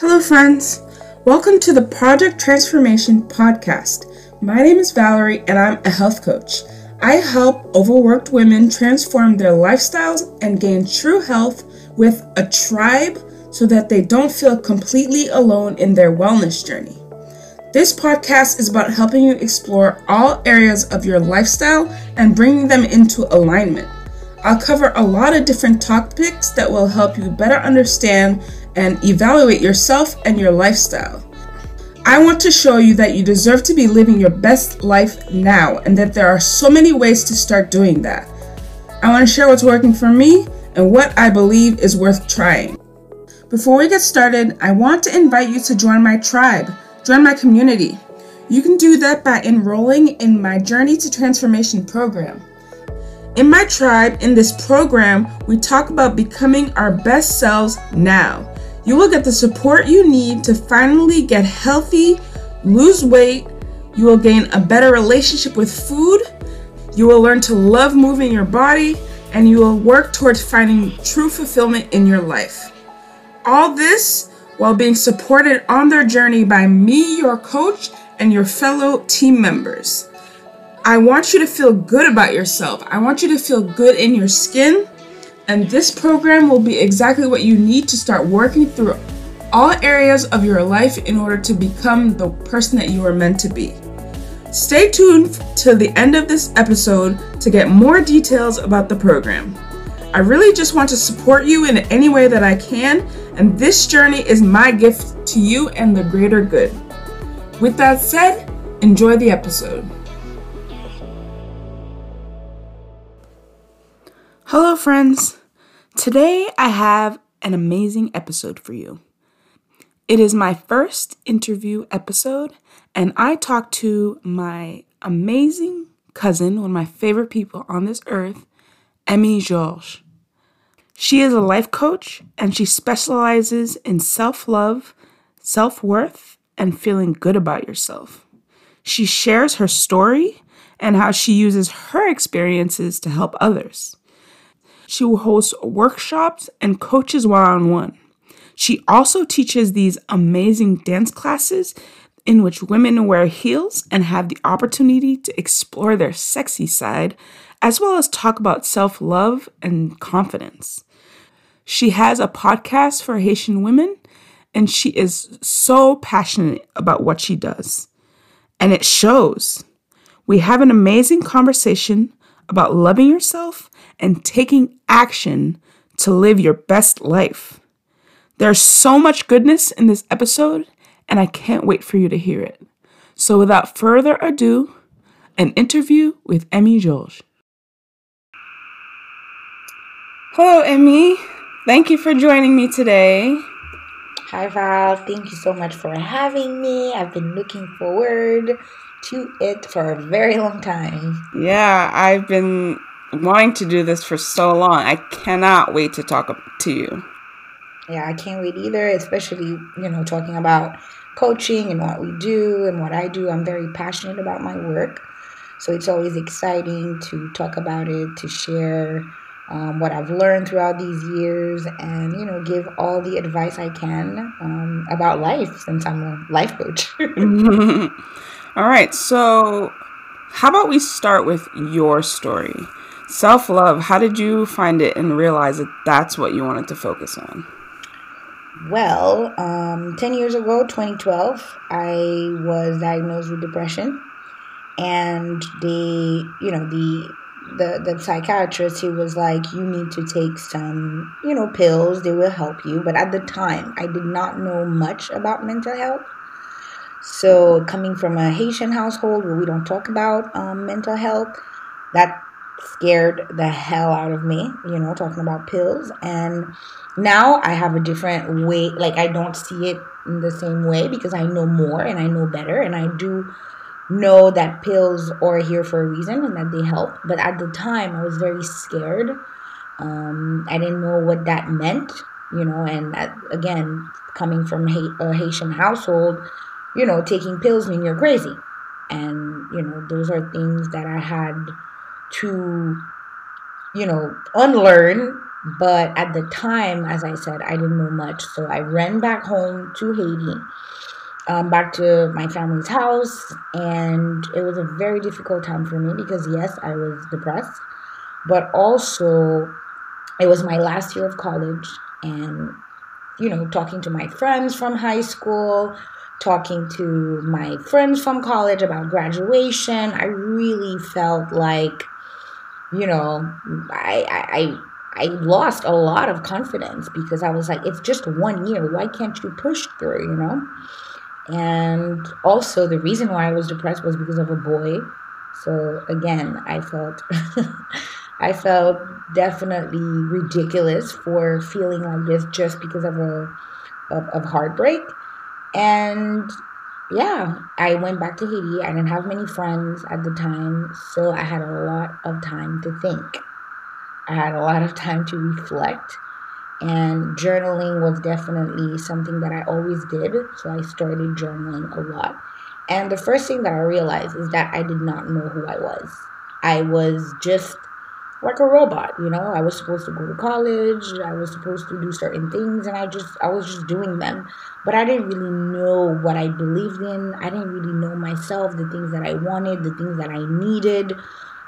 Hello, friends. Welcome to the Project Transformation Podcast. My name is Valerie, and I'm a health coach. I help overworked women transform their lifestyles and gain true health with a tribe so that they don't feel completely alone in their wellness journey. This podcast is about helping you explore all areas of your lifestyle and bringing them into alignment. I'll cover a lot of different topics that will help you better understand and evaluate yourself and your lifestyle. I want to show you that you deserve to be living your best life now and that there are so many ways to start doing that. I want to share what's working for me and what I believe is worth trying. Before we get started, I want to invite you to join my tribe, join my community. You can do that by enrolling in my Journey to Transformation program. In my tribe, in this program, we talk about becoming our best selves now. You will get the support you need to finally get healthy, lose weight, you will gain a better relationship with food, you will learn to love moving your body, and you will work towards finding true fulfillment in your life. All this while being supported on their journey by me, your coach, and your fellow team members. I want you to feel good about yourself. I want you to feel good in your skin. And this program will be exactly what you need to start working through all areas of your life in order to become the person that you are meant to be. Stay tuned to the end of this episode to get more details about the program. I really just want to support you in any way that I can, and this journey is my gift to you and the greater good. With that said, enjoy the episode. Hello, friends. Today I have an amazing episode for you. It is my first interview episode, and I talked to my amazing cousin, one of my favorite people on this earth, Emmy Georges. She is a life coach and she specializes in self love, self worth, and feeling good about yourself. She shares her story and how she uses her experiences to help others. She will host workshops and coaches one on one. She also teaches these amazing dance classes in which women wear heels and have the opportunity to explore their sexy side, as well as talk about self love and confidence. She has a podcast for Haitian women, and she is so passionate about what she does. And it shows. We have an amazing conversation about loving yourself and taking action to live your best life. There's so much goodness in this episode, and I can't wait for you to hear it. So, without further ado, an interview with Emmy Georges. Hello, Emmy. Thank you for joining me today. Hi, Val. Thank you so much for having me. I've been looking forward to it for a very long time. Yeah, I've been wanting to do this for so long. I cannot wait to talk to you. Yeah, I can't wait either, especially, you know, talking about coaching and what we do and what I do. I'm very passionate about my work. So it's always exciting to talk about it, to share um, what I've learned throughout these years, and, you know, give all the advice I can um, about life since I'm a life coach. all right. So, how about we start with your story? Self love, how did you find it and realize that that's what you wanted to focus on? Well, um, 10 years ago, 2012, I was diagnosed with depression. And the, you know, the the the psychiatrist he was like you need to take some you know pills they will help you but at the time i did not know much about mental health so coming from a haitian household where we don't talk about um, mental health that scared the hell out of me, you know, talking about pills. And now I have a different way, like, I don't see it in the same way because I know more and I know better. And I do know that pills are here for a reason and that they help. But at the time, I was very scared. Um, I didn't know what that meant, you know, and that, again, coming from a Haitian household, you know, taking pills mean you're crazy. And, you know, those are things that I had to, you know, unlearn But at the time, as I said, I didn't know much. So I ran back home to Haiti, um, back to my family's house. And it was a very difficult time for me because, yes, I was depressed, but also it was my last year of college. And, you know, talking to my friends from high school, talking to my friends from college about graduation, I really felt like, you know, I, I, I lost a lot of confidence because I was like, it's just one year. Why can't you push through, you know? And also, the reason why I was depressed was because of a boy. So again, I felt, I felt definitely ridiculous for feeling like this just because of a, of, of heartbreak. And yeah, I went back to Haiti. I didn't have many friends at the time, so I had a lot of time to think. I had a lot of time to reflect, and journaling was definitely something that I always did. So I started journaling a lot. And the first thing that I realized is that I did not know who I was. I was just like a robot, you know. I was supposed to go to college, I was supposed to do certain things, and I just I was just doing them. But I didn't really know what I believed in. I didn't really know myself, the things that I wanted, the things that I needed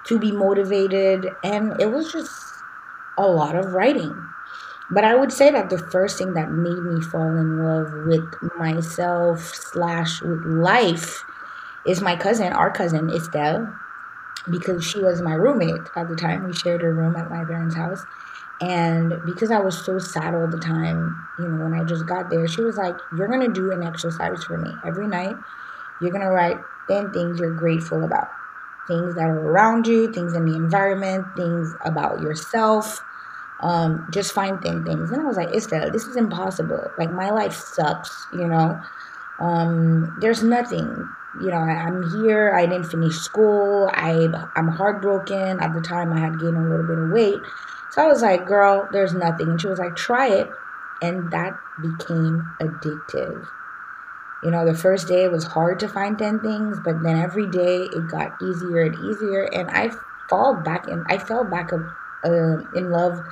to be motivated, and it was just a lot of writing. But I would say that the first thing that made me fall in love with myself slash with life is my cousin, our cousin Estelle because she was my roommate at the time. We shared a room at my parents' house. And because I was so sad all the time, you know, when I just got there, she was like, You're going to do an exercise for me every night. You're going to write 10 things you're grateful about things that are around you, things in the environment, things about yourself. Um, just find 10 things. And I was like, Estelle, this is impossible. Like, my life sucks, you know? Um, there's nothing you know, I, am here. I didn't finish school. I I'm heartbroken. At the time, I had gained a little bit of weight, so I was like, "Girl, there's nothing." And she was like, "Try it," and that became addictive. You know, the first day it was hard to find ten things, but then every day it got easier and easier, and I fall back and I fell back uh, in love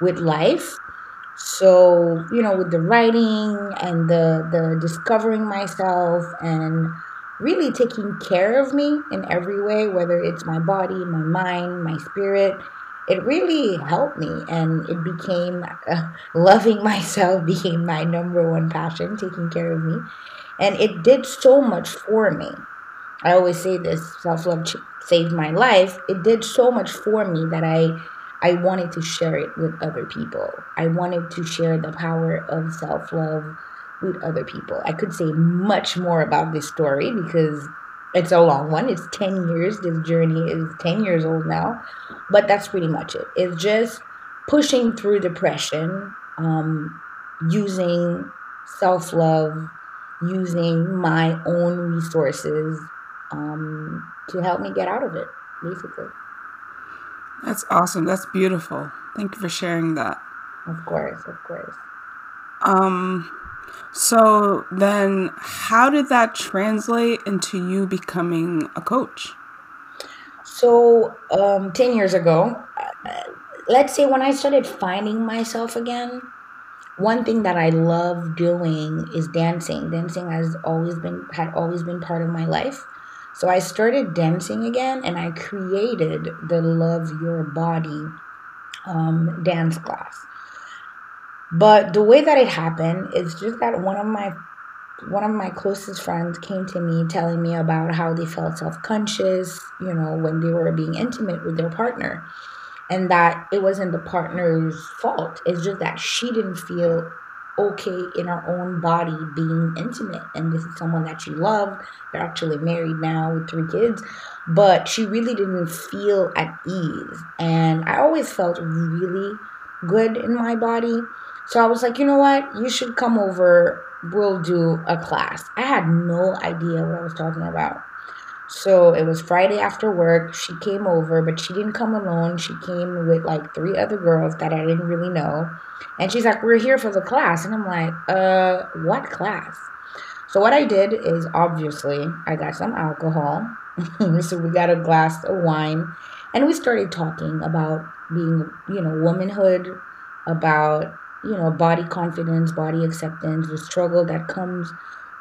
with life so you know with the writing and the the discovering myself and really taking care of me in every way, whether it's my body, my mind, my spirit. It really helped me, and it became uh, loving myself became my number one passion, taking care of me, and it did so much for me. I always say this: self love saved my life. It did so much for me that I I wanted to share it with other people. I wanted to share the power of self love with other people. I could say much more about this story because it's a long one. It's 10 years. This journey is 10 years old now. But that's pretty much it. It's just pushing through depression, um, using self love, using my own resources um, to help me get out of it, basically. That's awesome. That's beautiful. Thank you for sharing that. Of course, of course. Um, so then, how did that translate into you becoming a coach? So, um, 10 years ago, uh, let's say when I started finding myself again, one thing that I love doing is dancing. Dancing has always been had always been part of my life. So I started dancing again and I created the Love Your Body um, dance class. But the way that it happened is just that one of my one of my closest friends came to me telling me about how they felt self-conscious, you know, when they were being intimate with their partner. And that it wasn't the partner's fault. It's just that she didn't feel okay in our own body being intimate. And this is someone that she loved. They're actually married now with three kids. But she really didn't feel at ease. And I always felt really good in my body. So I was like, you know what? You should come over. We'll do a class. I had no idea what I was talking about. So it was Friday after work. She came over, but she didn't come alone. She came with like three other girls that I didn't really know. And she's like, We're here for the class. And I'm like, Uh, what class? So what I did is obviously I got some alcohol. so we got a glass of wine and we started talking about being, you know, womanhood, about you know body confidence, body acceptance, the struggle that comes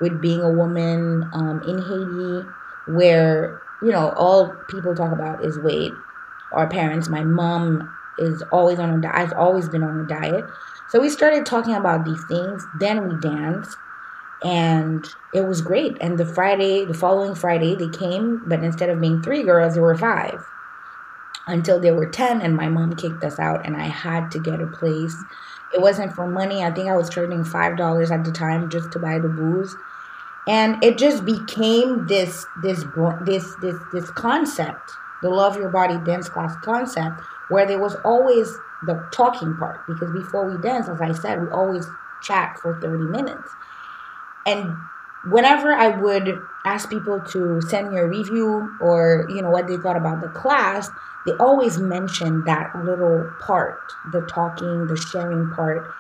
with being a woman um, in Haiti, where you know all people talk about is weight. Our parents, my mom is always on a diet. I've always been on a diet. So we started talking about these things. Then we danced, and it was great. And the Friday, the following Friday, they came, but instead of being three girls, there were five until they were 10 and my mom kicked us out and i had to get a place it wasn't for money i think i was charging five dollars at the time just to buy the booze and it just became this this this this this concept the love your body dance class concept where there was always the talking part. Because before we dance as i said we always chat for 30 minutes. And whenever i would ask people to send me a review or you know what they thought about the class they always mentioned that little part the talking the sharing part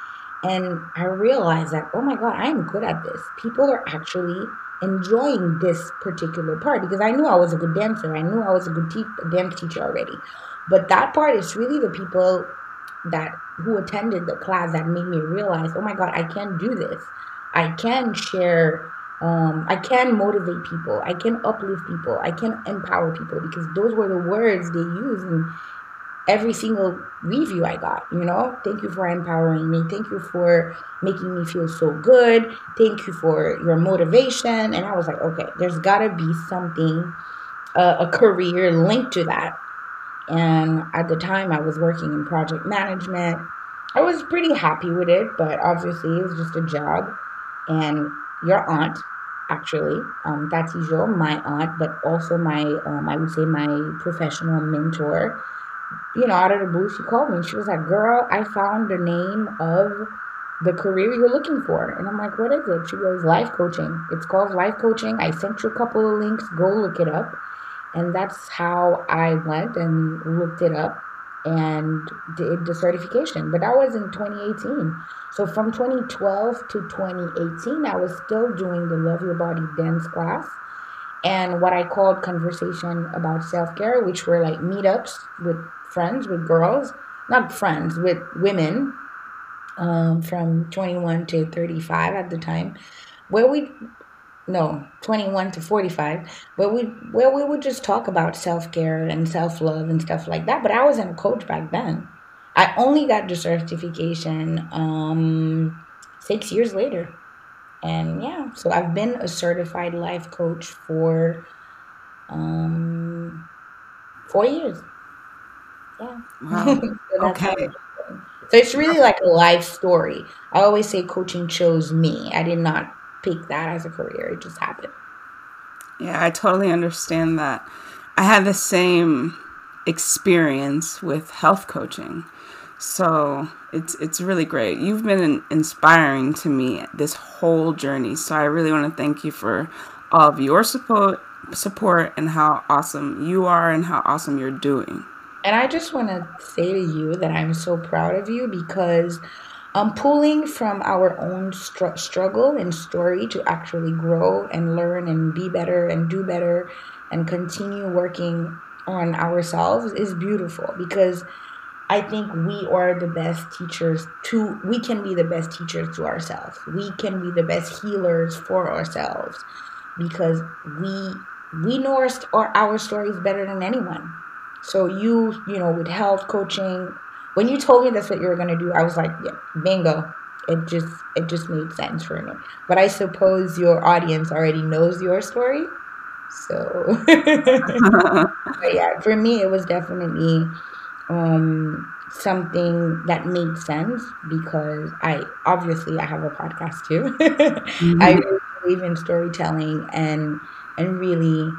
and i realized that oh my god i am good at this people are actually enjoying this particular part because i knew i was a good dancer i knew i was a good te- dance teacher already but that part is really the people that who attended the class that made me realize oh my god i can do this i can share um, I can motivate people. I can uplift people. I can empower people because those were the words they used every single review I got. You know, thank you for empowering me. Thank you for making me feel so good. Thank you for your motivation. And I was like, okay, there's got to be something, uh, a career linked to that. And at the time, I was working in project management. I was pretty happy with it, but obviously, it was just a job. And your aunt, actually, um, that's usual, my aunt, but also my, um, I would say my professional mentor. You know, out of the blue, she called me. She was like, "Girl, I found the name of the career you're looking for." And I'm like, "What is it?" She goes, "Life coaching. It's called life coaching. I sent you a couple of links. Go look it up." And that's how I went and looked it up and did the certification. But that was in 2018. So from 2012 to 2018, I was still doing the Love Your Body dance class and what I called conversation about self care, which were like meetups with friends, with girls, not friends, with women um, from 21 to 35 at the time, where we no 21 to 45 where we where we would just talk about self-care and self-love and stuff like that but i wasn't a coach back then. I only got the certification um six years later and yeah so i've been a certified life coach for um four years yeah wow. so okay so it's really like a life story i always say coaching chose me i did not pick that as a career. It just happened. Yeah, I totally understand that. I had the same experience with health coaching. So it's it's really great. You've been inspiring to me this whole journey. So I really want to thank you for all of your support support and how awesome you are and how awesome you're doing. And I just want to say to you that I'm so proud of you because um, pulling from our own str- struggle and story to actually grow and learn and be better and do better and continue working on ourselves is beautiful because I think we are the best teachers to we can be the best teachers to ourselves. We can be the best healers for ourselves because we we know our, our, our stories better than anyone. So you, you know, with health coaching, when you told me that's what you were going to do, I was like, yeah, bingo. It just it just made sense for me. But I suppose your audience already knows your story. So yeah, for me it was definitely um, something that made sense because I obviously I have a podcast too. mm-hmm. I really believe in storytelling and and really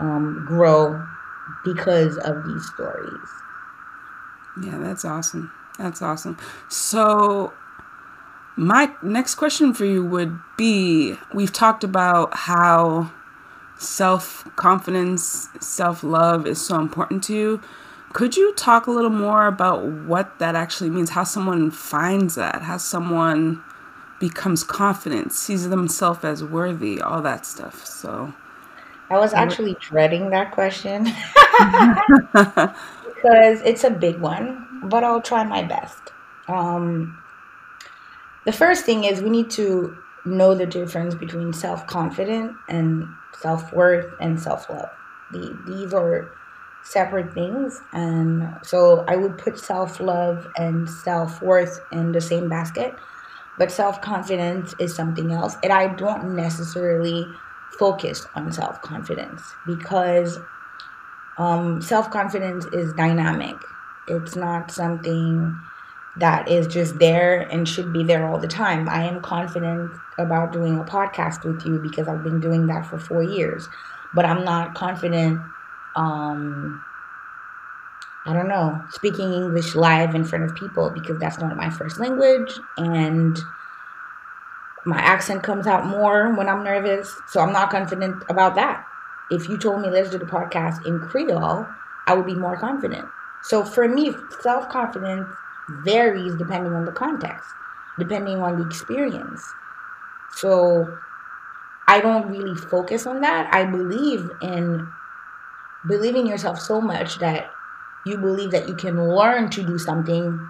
um, grow because of these stories. Yeah, that's awesome. That's awesome. So, my next question for you would be we've talked about how self confidence, self love is so important to you. Could you talk a little more about what that actually means? How someone finds that? How someone becomes confident, sees themselves as worthy, all that stuff. So, I was actually dreading that question. because it's a big one, but I'll try my best. Um, the first thing is we need to know the difference between self confident and self worth and self love. The, these are separate things. And so I would put self love and self worth in the same basket. But self confidence is something else. And I don't necessarily focus on self confidence because um, self confidence is dynamic. It's not something that is just there and should be there all the time. I am confident about doing a podcast with you because I've been doing that for four years, but I'm not confident. Um, I don't know, speaking English live in front of people because that's not my first language and my accent comes out more when I'm nervous. So I'm not confident about that. If you told me let's do the podcast in Creole, I would be more confident. So for me, self confidence varies depending on the context, depending on the experience. So I don't really focus on that. I believe in believing yourself so much that you believe that you can learn to do something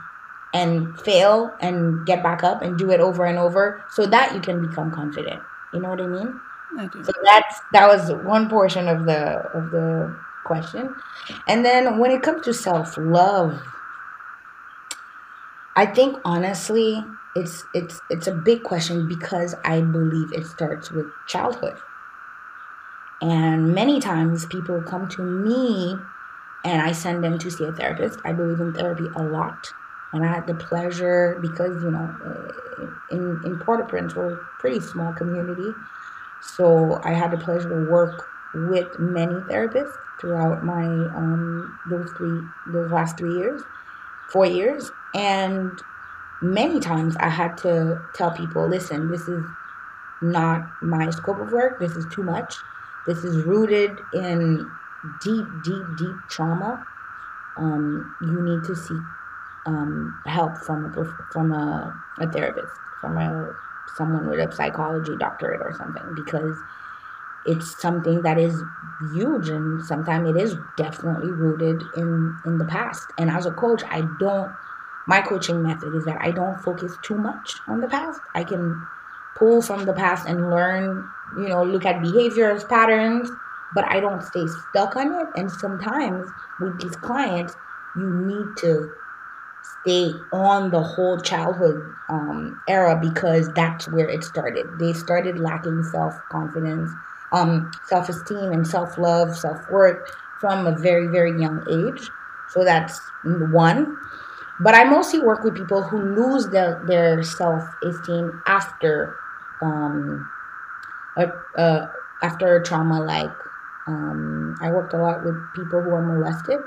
and fail and get back up and do it over and over so that you can become confident. You know what I mean? I do. So that's that was one portion of the of the question. And then when it comes to self-love, I think honestly, it's it's it's a big question because I believe it starts with childhood. And many times people come to me and I send them to see a therapist. I believe in therapy a lot. And I had the pleasure because, you know, in, in Port-au-Prince, we're a pretty small community. So I had the pleasure to work with many therapists throughout my um, those three those last three years, four years, and many times I had to tell people, listen, this is not my scope of work. This is too much. This is rooted in deep, deep, deep trauma. Um, you need to seek um, help from a from a, a therapist, from a someone with a psychology doctorate or something, because it's something that is huge and sometimes it is definitely rooted in in the past. And as a coach, I don't my coaching method is that I don't focus too much on the past. I can pull from the past and learn, you know, look at behaviors, patterns, but I don't stay stuck on it. And sometimes with these clients, you need to stay on the whole childhood um, era because that's where it started. They started lacking self confidence, um, self esteem, and self love, self worth from a very, very young age. So that's one. But I mostly work with people who lose their, their self esteem after um, a, uh, after trauma. Like um, I worked a lot with people who are molested,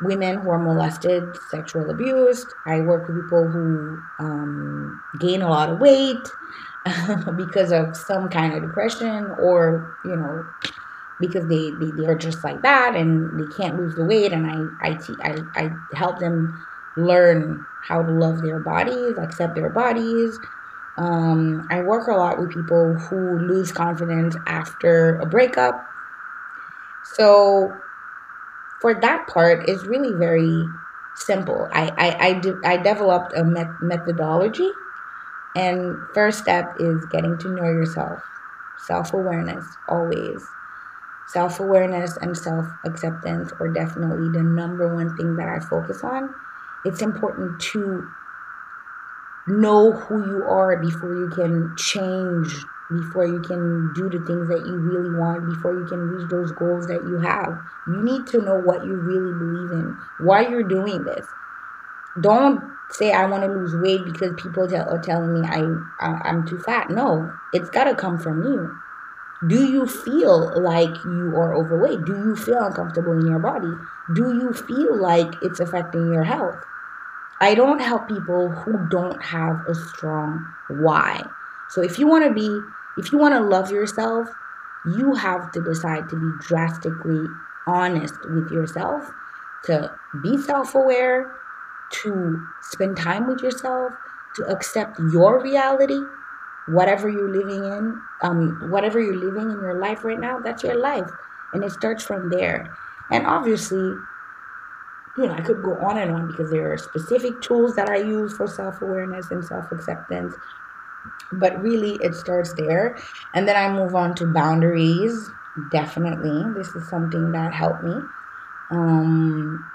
women who are molested, sexual abused. I work with people who um, gain a lot of weight because of some kind of depression or you know because they, they, they are just like that and they can't lose the weight and I, I, I, I help them learn how to love their bodies accept their bodies um, i work a lot with people who lose confidence after a breakup. So for that part it's really very simple. I i i, de- I developed a met- methodology and first step is getting to know yourself. Self-awareness always. Self awareness and self acceptance are definitely the number one thing that I focus on. It's important to know who you are before you can change, before you can do the things that you really want, before you can reach those goals that you have. You need to know what you really believe in, why you're doing this. Don't say I want to lose weight because people tell, are telling me I, I I'm too fat. No, it's got to come from you do you feel like you are overweight? Do you feel uncomfortable in your body? Do you feel like it's affecting your health? I don't help people who don't have a strong why. So if you want to be, if you want to love yourself, you have to decide to be drastically honest with yourself, to be self aware, to spend time with yourself, to accept your reality whatever you're living in, um, whatever you're living in your life right now, that's your life. And it starts from there. And obviously, you know, I could go on and on because there are specific tools that I use for self awareness and self acceptance. But really, it starts there. And then I move on to boundaries. Definitely. This is something that helped me. Um,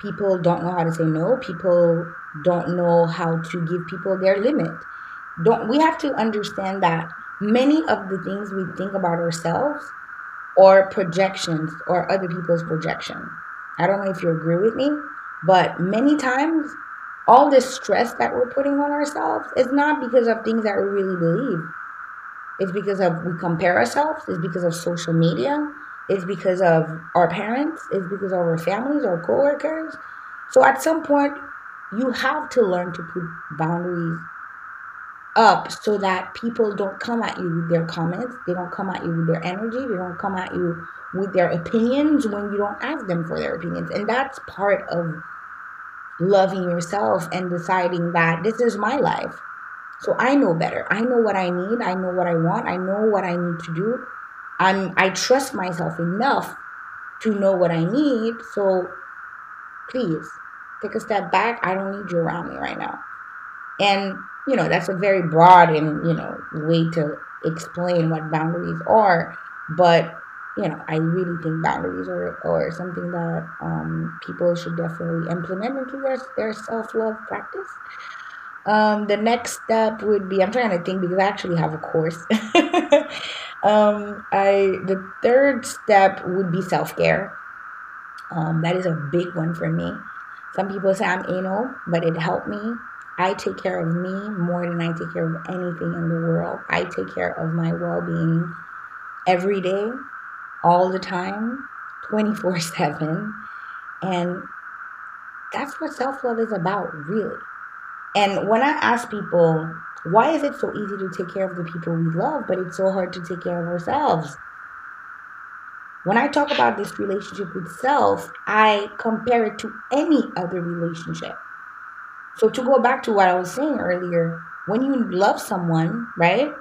people don't know how to say no. People don't know how to give people their limit. Don't we have to understand that many of the things we think about ourselves are projections or other people's projection. I don't know if you agree with me, but many times all this stress that we're putting on ourselves is not because of things that we really believe. It's because of we compare ourselves, it's because of social media, it's because of our parents, it's because of our families, our coworkers. So at some point you have to learn to put boundaries up so that people don't come at you with their comments, they don't come at you with their energy, they don't come at you with their opinions when you don't ask them for their opinions. And that's part of loving yourself and deciding that this is my life. So I know better. I know what I need. I know what I want. I know what I need to do. I'm I trust myself enough to know what I need. So please take a step back. I don't need you around me right now. And you know, that's a very broad and, you know, way to explain what boundaries are. But, you know, I really think boundaries are, are something that um, people should definitely implement into their, their self love practice. Um, the next step would be I'm trying to think because I actually have a course. um, I the third step would be self care. Um, that is a big one for me. Some people say I'm anal, but it helped me I take care of me more than I take care of anything in the world. I take care of my well being every day, all the time, 24 7. And that's what self love is about, really. And when I ask people, why is it so easy to take care of the people we love, but it's so hard to take care of ourselves? When I talk about this relationship with self, I compare it to any other relationship. So to go back to what I was saying earlier, when you love someone, right?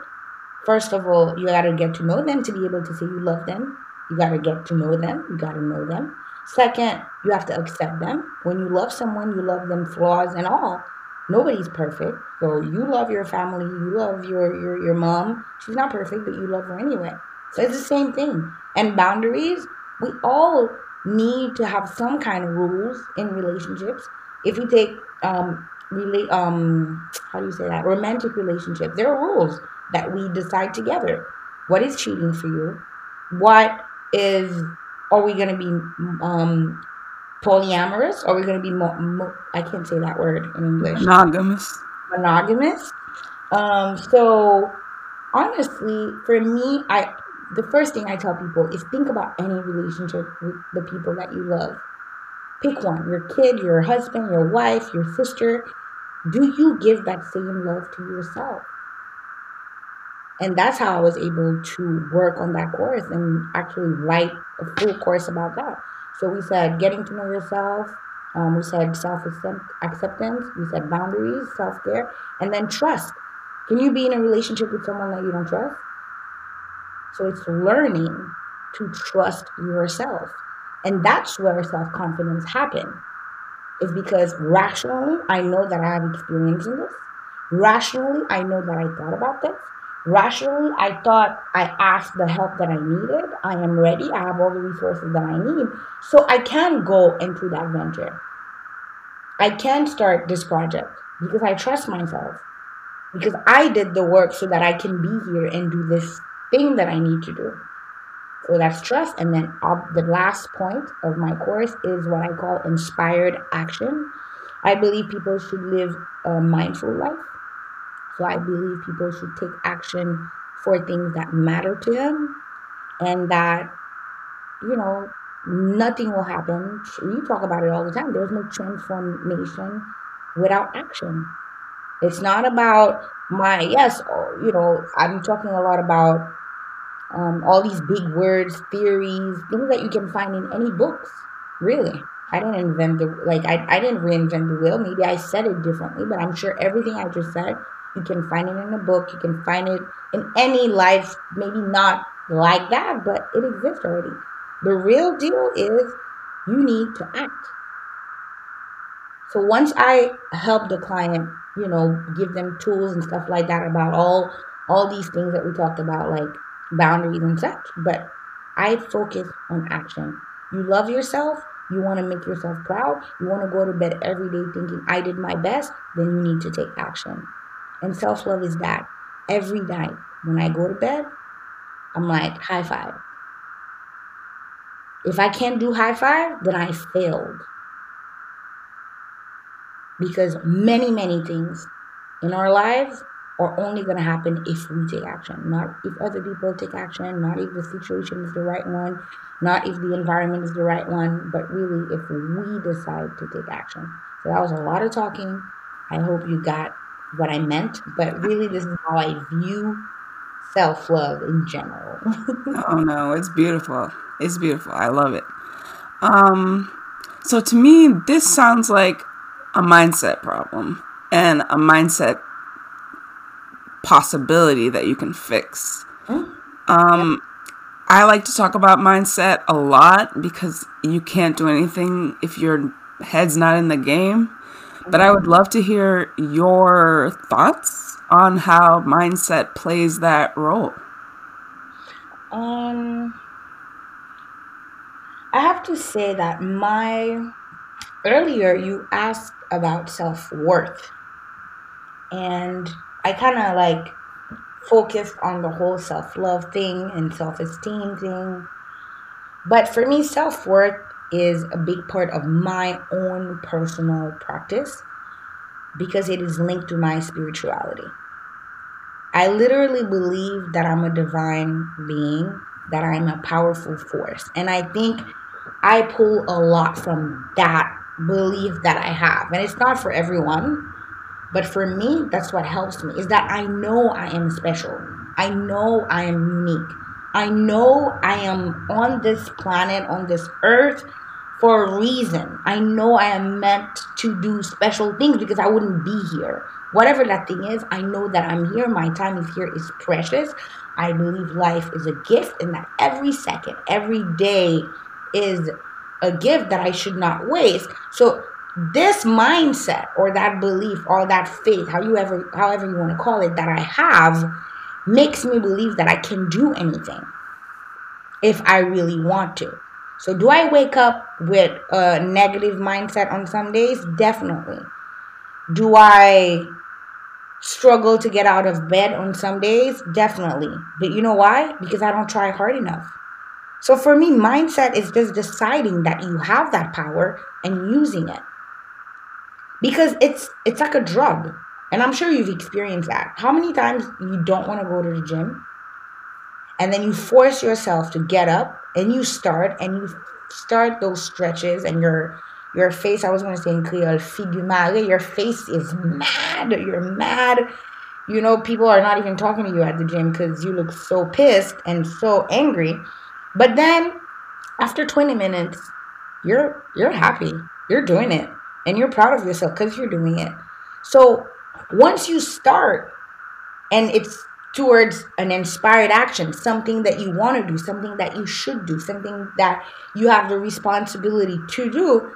First of all, you got to get to know them to be able to say you love them. You got to get to know them. You got to know them. Second, you have to accept them. When you love someone, you love them flaws and all. Nobody's perfect. So you love your family, you love your your your mom. She's not perfect, but you love her anyway. So it's the same thing. And boundaries, we all need to have some kind of rules in relationships. If we take um, relate um how do you say that romantic relationship there are rules that we decide together what is cheating for you what is are we going to be um polyamorous? Are we going to be mo- mo- i can't say that word in english. Monogamous. Monogamous? Um so honestly for me i the first thing i tell people is think about any relationship with the people that you love. Pick one your kid, your husband, your wife, your sister. Do you give that same love to yourself? And that's how I was able to work on that course and actually write a full course about that. So we said getting to know yourself, um, we said self acceptance, we said boundaries, self care, and then trust. Can you be in a relationship with someone that you don't trust? So it's learning to trust yourself. And that's where self confidence happens. Is because rationally, I know that I have experience in this. Rationally, I know that I thought about this. Rationally, I thought I asked the help that I needed. I am ready. I have all the resources that I need. So I can go into that venture. I can start this project because I trust myself. Because I did the work so that I can be here and do this thing that I need to do. So that's trust. And then the last point of my course is what I call inspired action. I believe people should live a mindful life. So I believe people should take action for things that matter to them and that, you know, nothing will happen. You talk about it all the time. There's no transformation without action. It's not about my, yes, you know, I'm talking a lot about um, all these big words, theories, things that you can find in any books. Really, I didn't invent the like I, I didn't reinvent the wheel. Maybe I said it differently, but I'm sure everything I just said you can find it in a book. You can find it in any life. Maybe not like that, but it exists already. The real deal is you need to act. So once I help the client, you know, give them tools and stuff like that about all all these things that we talked about, like boundaries and such. But I focus on action. You love yourself, you want to make yourself proud, you want to go to bed every day thinking, I did my best, then you need to take action. And self love is that. Every night when I go to bed, I'm like, high five. If I can't do high five, then I failed. Because many, many things in our lives are only going to happen if we take action, not if other people take action, not if the situation is the right one, not if the environment is the right one, but really if we decide to take action. So that was a lot of talking. I hope you got what I meant, but really, this is how I view self love in general. oh no, it's beautiful. It's beautiful. I love it. Um, so to me, this sounds like a mindset problem and a mindset possibility that you can fix. Mm. Um, I like to talk about mindset a lot because you can't do anything if your head's not in the game. But I would love to hear your thoughts on how mindset plays that role. Um, I have to say that my earlier you asked about self worth, and I kind of like focused on the whole self love thing and self esteem thing. But for me, self worth is a big part of my own personal practice because it is linked to my spirituality. I literally believe that I'm a divine being, that I'm a powerful force. And I think I pull a lot from that belief that I have. And it's not for everyone, but for me, that's what helps me is that I know I am special. I know I am unique. I know I am on this planet, on this earth for a reason. I know I am meant to do special things because I wouldn't be here. Whatever that thing is, I know that I'm here. My time is here is precious. I believe life is a gift and that every second, every day is a gift that I should not waste. So this mindset or that belief or that faith, how you ever however you want to call it, that I have makes me believe that I can do anything if I really want to. So do I wake up with a negative mindset on some days? Definitely. Do I struggle to get out of bed on some days? Definitely. But you know why? Because I don't try hard enough. So for me, mindset is just deciding that you have that power and using it because it's it's like a drug and i'm sure you've experienced that how many times you don't want to go to the gym and then you force yourself to get up and you start and you start those stretches and your your face i was going to say in creole figure your face is mad you're mad you know people are not even talking to you at the gym because you look so pissed and so angry but then after 20 minutes you're you're happy you're doing it and you're proud of yourself because you're doing it. So once you start and it's towards an inspired action, something that you want to do, something that you should do, something that you have the responsibility to do,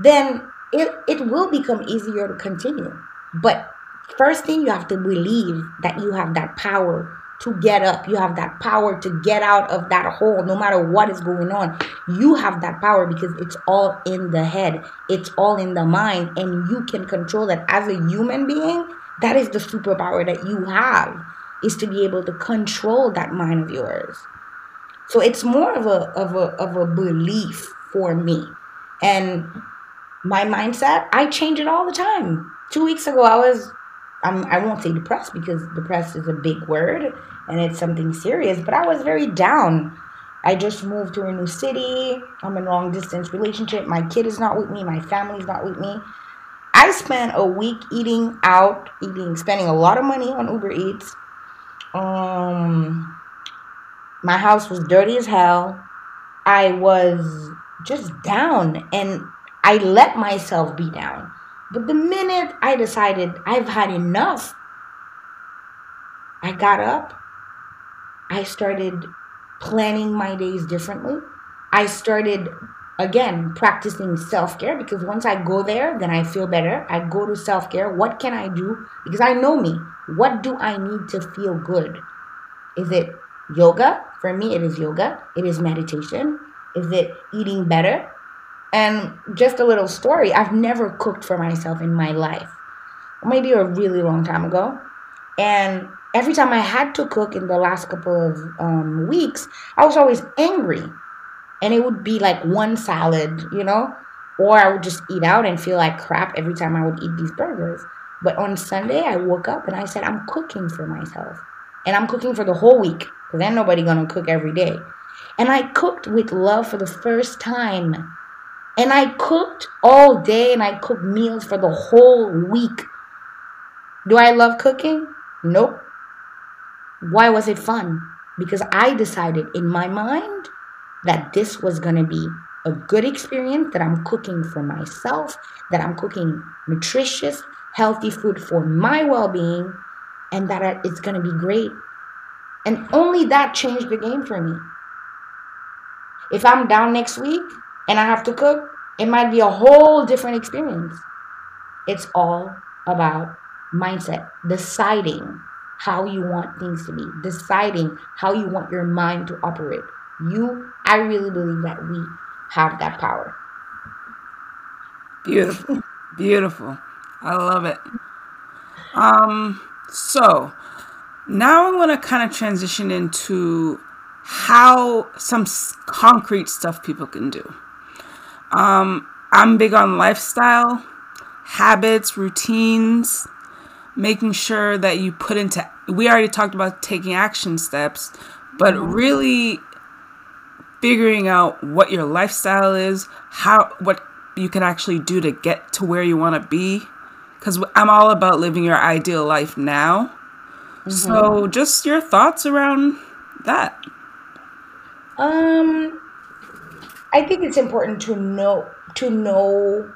then it, it will become easier to continue. But first thing you have to believe that you have that power to get up. You have that power to get out of that hole no matter what is going on. You have that power because it's all in the head, it's all in the mind, and you can control that as a human being. That is the superpower that you have is to be able to control that mind of yours. So it's more of a of a of a belief for me. And my mindset, I change it all the time. Two weeks ago I was I'm, I won't say depressed because depressed is a big word and it's something serious, but I was very down. I just moved to a new city. I'm in a long distance relationship. My kid is not with me. My family's not with me. I spent a week eating out, eating, spending a lot of money on Uber Eats. Um, my house was dirty as hell. I was just down and I let myself be down. But the minute I decided I've had enough, I got up. I started planning my days differently. I started again practicing self-care because once i go there then i feel better i go to self-care what can i do because i know me what do i need to feel good? Is it yoga? For me it is yoga. It is meditation. Is it eating better? And just a little story i've never cooked for myself in my life. Maybe a really long time ago. And every time i had to cook in the last couple of um, weeks i was always angry. And it would be like one salad, you know, or I would just eat out and feel like crap every time I would eat these burgers. But on Sunday, I woke up and I said, I'm cooking for myself. And I'm cooking for the whole week because ain't nobody gonna cook every day. And I cooked with love for the first time. And I cooked all day and I cooked meals for the whole week. Do I love cooking? Nope. Why was it fun? Because I decided in my mind that this was to be a good experience, that I'm cooking for myself, that I'm cooking nutritious, healthy food for my well being, and that it's going to be great. And only that changed the game for me. If I'm down next week and I have to cook, it might be a whole different experience. It's all about mindset, deciding how you want things to be, deciding how you want your mind to operate. You, I really believe that we have that power. Beautiful. Beautiful. I love it. Um, so now I want to kind of transition into how some concrete stuff people can do. Um, I'm big on lifestyle, habits, routines, making sure that you put into. We already talked about taking action steps, but really figuring out what your lifestyle is, how what you can actually do to get to where you want to be cuz I'm all about living your ideal life now. Mm-hmm. So, just your thoughts around that. Um I think it's important to know to know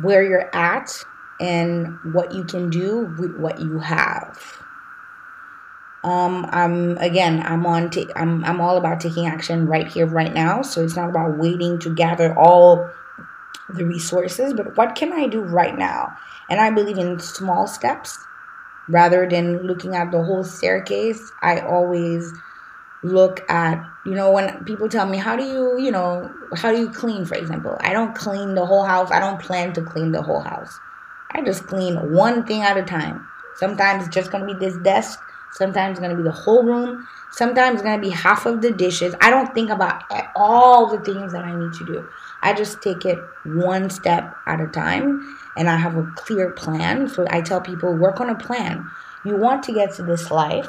where you're at and what you can do with what you have. Um, I'm again, I'm on. i I'm I'm all about taking action right here, right now. So it's not about waiting to gather all the resources, but what can I do right now? And I believe in small steps rather than looking at the whole staircase. I always look at you know when people tell me how do you you know how do you clean for example i don't clean the whole house i don't plan to clean the whole house i just clean one thing at a time sometimes it's just going to be this desk Sometimes it's going to be the whole room. Sometimes it's going to be half of the dishes. I don't think about all the things that I need to do. I just take it one step at a time and I have a clear plan. So I tell people work on a plan. You want to get to this life.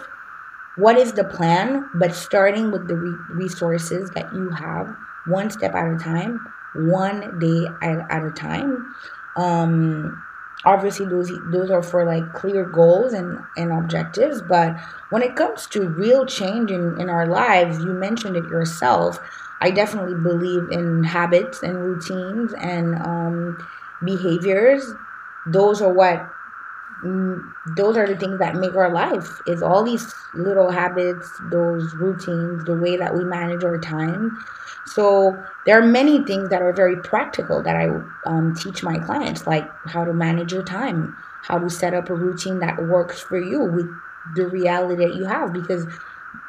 What is the plan? But starting with the re- resources that you have, one step at a time, one day at, at a time. Um, obviously those those are for like clear goals and and objectives but when it comes to real change in in our lives you mentioned it yourself i definitely believe in habits and routines and um, behaviors those are what mm, those are the things that make our life is all these little habits those routines the way that we manage our time so there are many things that are very practical that I um, teach my clients, like how to manage your time, how to set up a routine that works for you with the reality that you have. Because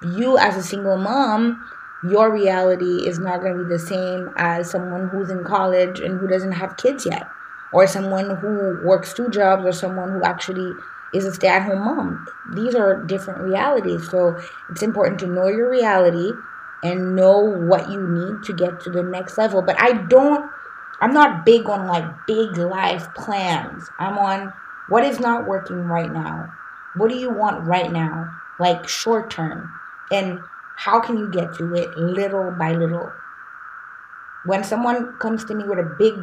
you, as a single mom, your reality is not going to be the same as someone who's in college and who doesn't have kids yet, or someone who works two jobs, or someone who actually is a stay at home mom. These are different realities. So it's important to know your reality and know what you need to get to the next level. But I don't, I'm not big on like big life plans. I'm on what is not working right now. What do you want right now? Like short term. And how can you get to it little by little? When someone comes to me with a big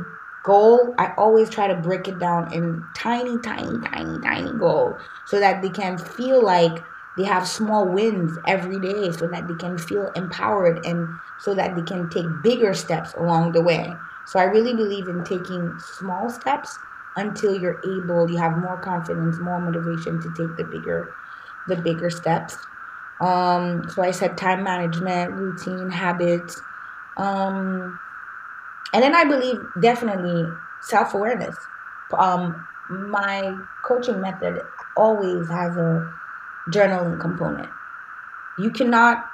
goal, I always try to break it down in tiny, tiny, tiny, tiny goal so that they can feel like they have small wins every day so that they can feel empowered and so that they can take bigger steps along the way. So I really believe in taking small steps until you're able, you have more confidence, more motivation to take the bigger the bigger steps. Um, so I said time management, routine, habits. Um, and then I believe definitely self awareness. Um, my coaching method always has a journaling component. You cannot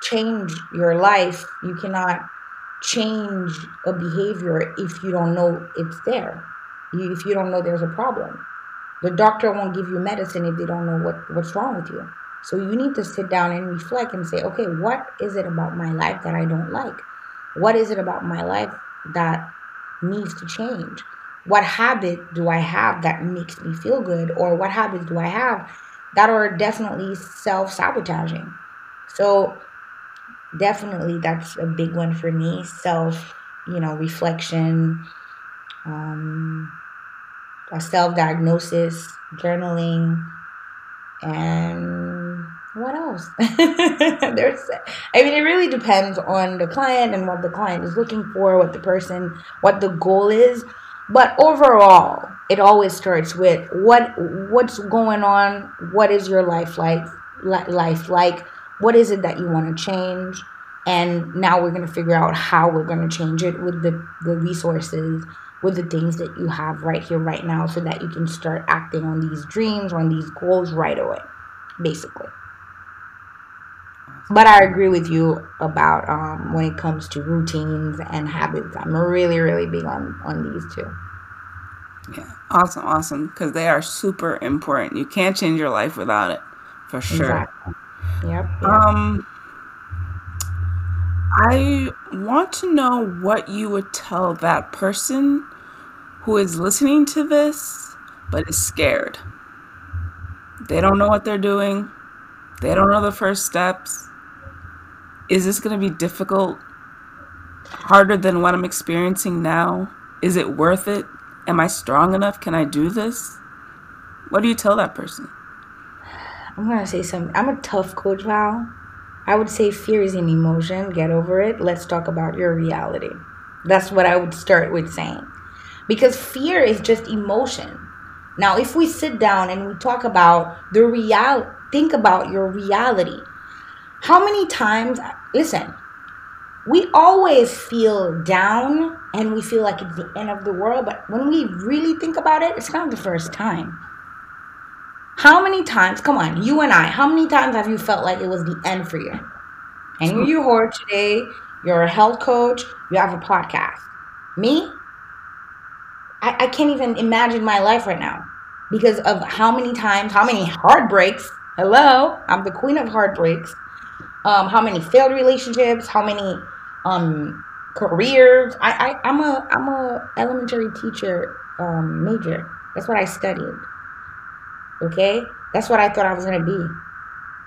change your life. You cannot change a behavior if you don't know it's there. You, if you don't know there's a problem. The doctor won't give you medicine if they don't know what, what's wrong with you. So you need to sit down and reflect and say, okay, what is it about my life that I don't like? What is it about my life that needs to change? What habit do I have that makes me feel good? Or what habits do I have that are definitely self sabotaging? So, definitely that's a big one for me self, you know, reflection, um, self diagnosis, journaling, and what else? There's, mm-hmm. I mean, it really depends on the client and what the client is looking for, what the person, what the goal is. But overall, it always starts with what what's going on. What is your life like? Life like? What is it that you want to change? And now we're going to figure out how we're going to change it with the the resources, with the things that you have right here, right now, so that you can start acting on these dreams, on these goals right away, basically but I agree with you about um, when it comes to routines and habits. I'm really, really big on on these two. Yeah, awesome, awesome, because they are super important. You can't change your life without it, for sure. Exactly. Yep, yep. Um, I want to know what you would tell that person who is listening to this but is scared. They don't know what they're doing. They don't know the first steps is this going to be difficult? Harder than what I'm experiencing now? Is it worth it? Am I strong enough? Can I do this? What do you tell that person? I'm going to say something. I'm a tough coach, Val. I would say fear is an emotion. Get over it. Let's talk about your reality. That's what I would start with saying. Because fear is just emotion. Now, if we sit down and we talk about the real, think about your reality. How many times, listen, we always feel down and we feel like it's the end of the world, but when we really think about it, it's not the first time. How many times, come on, you and I, how many times have you felt like it was the end for you? And here you are here today, you're a health coach, you have a podcast. Me, I, I can't even imagine my life right now because of how many times, how many heartbreaks. Hello, I'm the queen of heartbreaks um, how many failed relationships, how many um, careers. I, I I'm a I'm a elementary teacher um, major. That's what I studied. Okay, that's what I thought I was gonna be.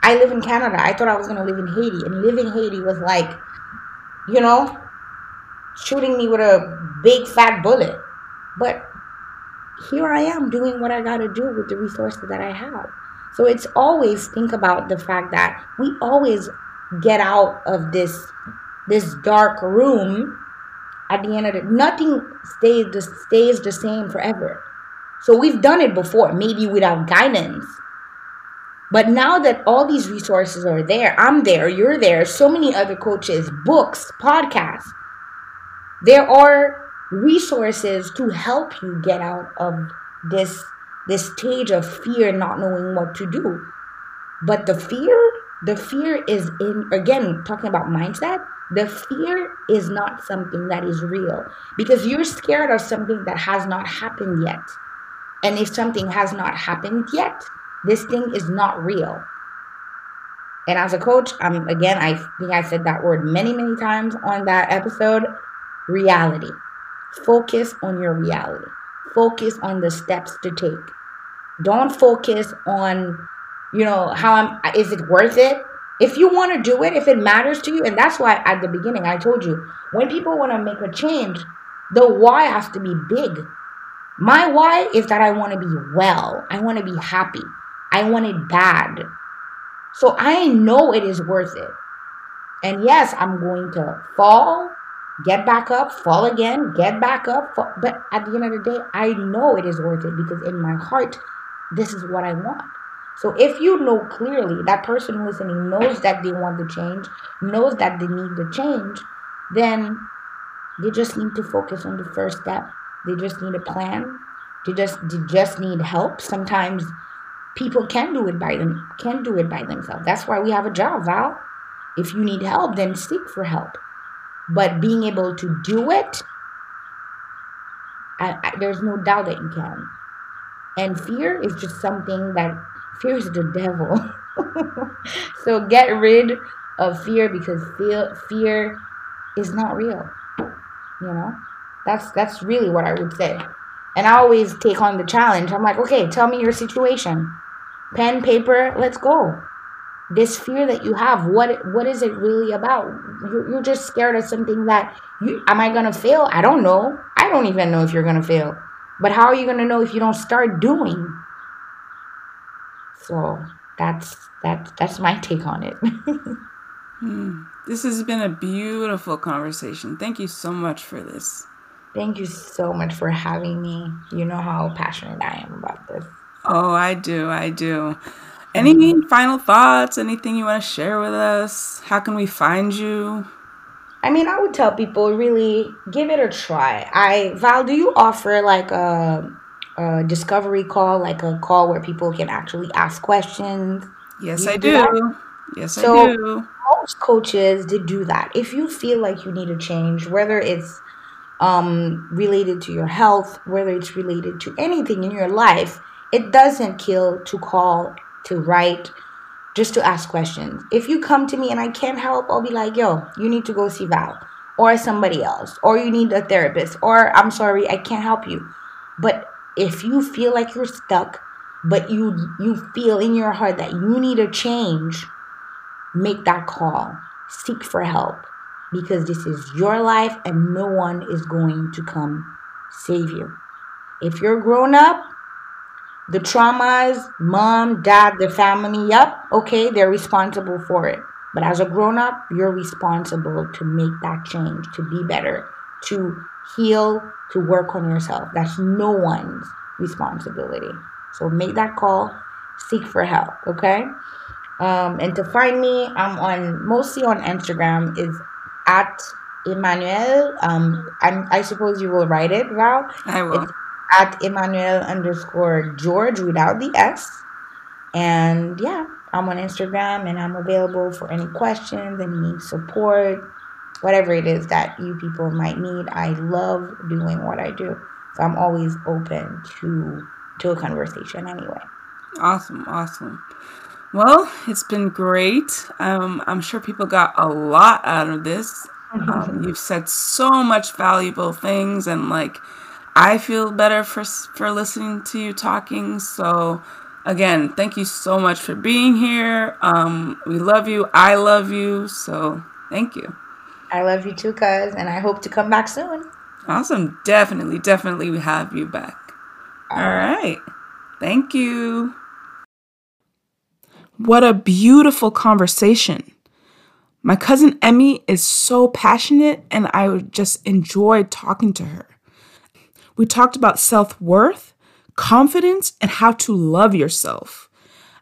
I live in Canada. I thought I was gonna live in Haiti, and living in Haiti was like, you know, shooting me with a big fat bullet. But here I am doing what I gotta do with the resources that I have. So it's always think about the fact that we always get out of this this dark room at the end of it nothing stays the stays the same forever so we've done it before maybe without guidance but now that all these resources are there i'm there you're there so many other coaches books podcasts there are resources to help you get out of this this stage of fear not knowing what to do. But the fear the fear is in again talking about mindset the fear is not something that is real because you're scared of something that has not happened yet. And if something has not happened yet this thing is not real. And as a coach i'm again i think i said that word many many times on that episode reality focus on your reality. Focus on the steps to take. Don't focus on you know how i'm is it worth it? If you want to do it if it matters to you and that's why at the beginning i told you when people want to make a change the why has to be big. My why is that i want to be well. I want to be happy. I want it bad. So i know it is worth it. And yes i'm going to fall get back up fall again get back up fall. but at the end of the day i know it is worth it because in my heart this is what I want. So if you know clearly that person listening knows that they want the change, knows that they need the change, then They just need to focus on the first step. They just need a plan. They just they just need help. Sometimes people can do it by them can do it by themselves. That's why we have a job, Val. If you need help, then seek for help. But being able to do it, I, I, there's no doubt that you can. And fear is just something that fear is the devil. so get rid of fear because fear fear is not real. You know? That's that's really what I would say. And I always take on the challenge. I'm like, okay, tell me your situation. Pen, paper, let's go. This fear that you have, what what is it really about? You're, you're just scared of something that you am I gonna fail? I don't know. I don't even know if you're gonna fail. But how are you gonna know if you don't start doing? So that's that's that's my take on it. hmm. This has been a beautiful conversation. Thank you so much for this. Thank you so much for having me. You know how passionate I am about this. Oh, I do. I do. Any mm-hmm. final thoughts? Anything you want to share with us? How can we find you? I mean, I would tell people really give it a try. I Val, do you offer like a, a discovery call, like a call where people can actually ask questions? Yes, I do. do yes, so I do. Most coaches did do that. If you feel like you need a change, whether it's um, related to your health, whether it's related to anything in your life, it doesn't kill to call, to write, just to ask questions. If you come to me and I can't help, I'll be like, yo, you need to go see Val or somebody else, or you need a therapist, or I'm sorry, I can't help you. But if you feel like you're stuck, but you you feel in your heart that you need a change, make that call. Seek for help because this is your life and no one is going to come save you. If you're grown up, the traumas, mom, dad, the family, yep, okay, they're responsible for it. But as a grown up, you're responsible to make that change, to be better, to heal, to work on yourself. That's no one's responsibility. So make that call, seek for help, okay? Um, and to find me, I'm on mostly on Instagram is at Emmanuelle. Um, I'm, I suppose you will write it, Val. I will. It's at Emmanuelle underscore George without the S. And yeah, I'm on Instagram and I'm available for any questions, any support, whatever it is that you people might need. I love doing what I do. So I'm always open to to a conversation anyway. Awesome, awesome. Well, it's been great. Um, I'm sure people got a lot out of this. Um, you've said so much valuable things and like I feel better for for listening to you talking. So again, thank you so much for being here. Um, we love you. I love you. So thank you. I love you too, cuz, and I hope to come back soon. Awesome. Definitely, definitely we have you back. All right. Thank you. What a beautiful conversation. My cousin Emmy is so passionate, and I just enjoyed talking to her. We talked about self worth, confidence, and how to love yourself.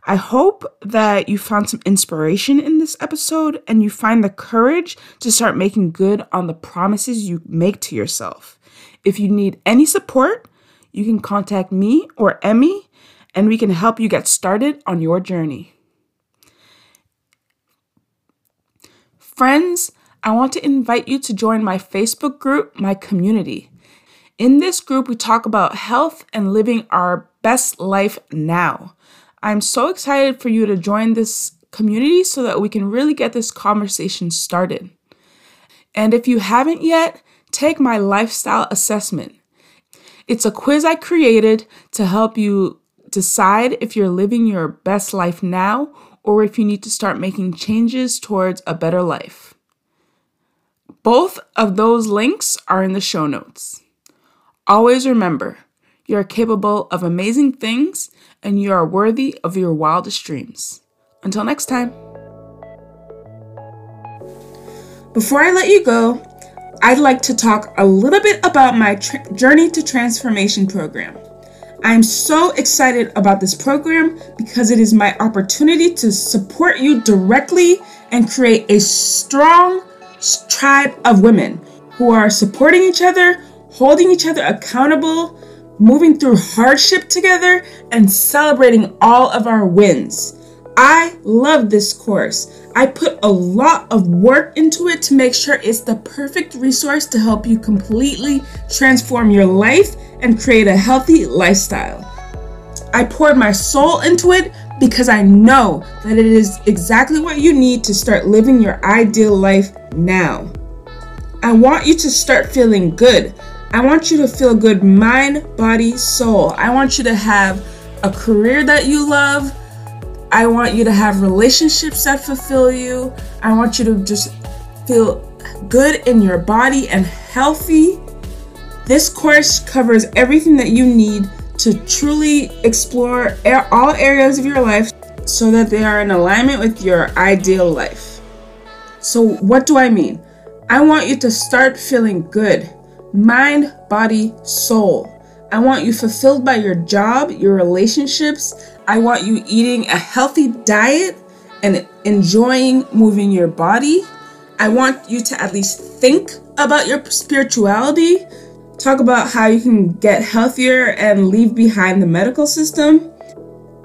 I hope that you found some inspiration in this episode and you find the courage to start making good on the promises you make to yourself. If you need any support, you can contact me or Emmy and we can help you get started on your journey. Friends, I want to invite you to join my Facebook group, My Community. In this group, we talk about health and living our best life now. I'm so excited for you to join this community so that we can really get this conversation started. And if you haven't yet, take my lifestyle assessment. It's a quiz I created to help you decide if you're living your best life now or if you need to start making changes towards a better life. Both of those links are in the show notes. Always remember, you are capable of amazing things and you are worthy of your wildest dreams. Until next time. Before I let you go, I'd like to talk a little bit about my Journey to Transformation program. I am so excited about this program because it is my opportunity to support you directly and create a strong tribe of women who are supporting each other, holding each other accountable, moving through hardship together, and celebrating all of our wins. I love this course. I put a lot of work into it to make sure it's the perfect resource to help you completely transform your life and create a healthy lifestyle. I poured my soul into it because I know that it is exactly what you need to start living your ideal life now. I want you to start feeling good. I want you to feel good mind, body, soul. I want you to have a career that you love. I want you to have relationships that fulfill you. I want you to just feel good in your body and healthy. This course covers everything that you need to truly explore all areas of your life so that they are in alignment with your ideal life. So, what do I mean? I want you to start feeling good mind, body, soul. I want you fulfilled by your job, your relationships. I want you eating a healthy diet and enjoying moving your body. I want you to at least think about your spirituality talk about how you can get healthier and leave behind the medical system.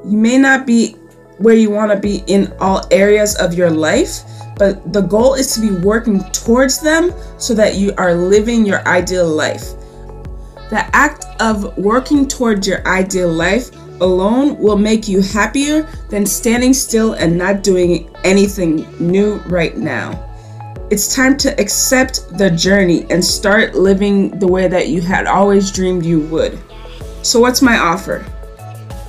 You may not be where you want to be in all areas of your life, but the goal is to be working towards them so that you are living your ideal life. The act of working towards your ideal life alone will make you happier than standing still and not doing anything new right now. It's time to accept the journey and start living the way that you had always dreamed you would. So, what's my offer?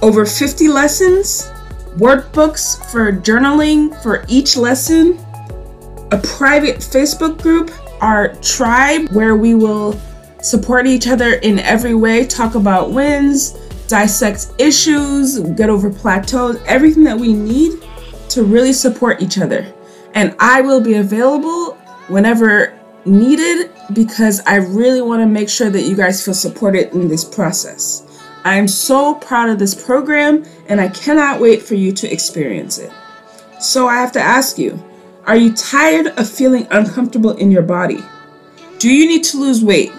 Over 50 lessons, workbooks for journaling for each lesson, a private Facebook group, our tribe where we will support each other in every way, talk about wins, dissect issues, get over plateaus, everything that we need to really support each other and I will be available whenever needed because I really want to make sure that you guys feel supported in this process. I am so proud of this program and I cannot wait for you to experience it. So I have to ask you are you tired of feeling uncomfortable in your body? Do you need to lose weight?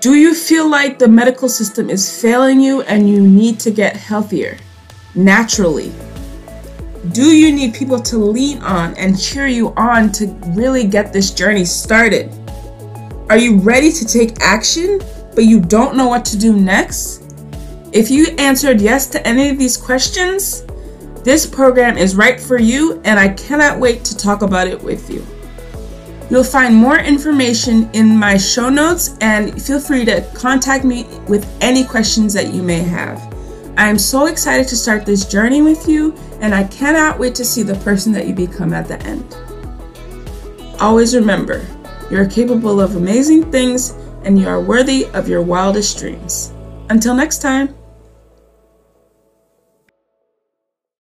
Do you feel like the medical system is failing you and you need to get healthier naturally? Do you need people to lean on and cheer you on to really get this journey started? Are you ready to take action, but you don't know what to do next? If you answered yes to any of these questions, this program is right for you, and I cannot wait to talk about it with you. You'll find more information in my show notes, and feel free to contact me with any questions that you may have. I am so excited to start this journey with you, and I cannot wait to see the person that you become at the end. Always remember, you're capable of amazing things and you are worthy of your wildest dreams. Until next time.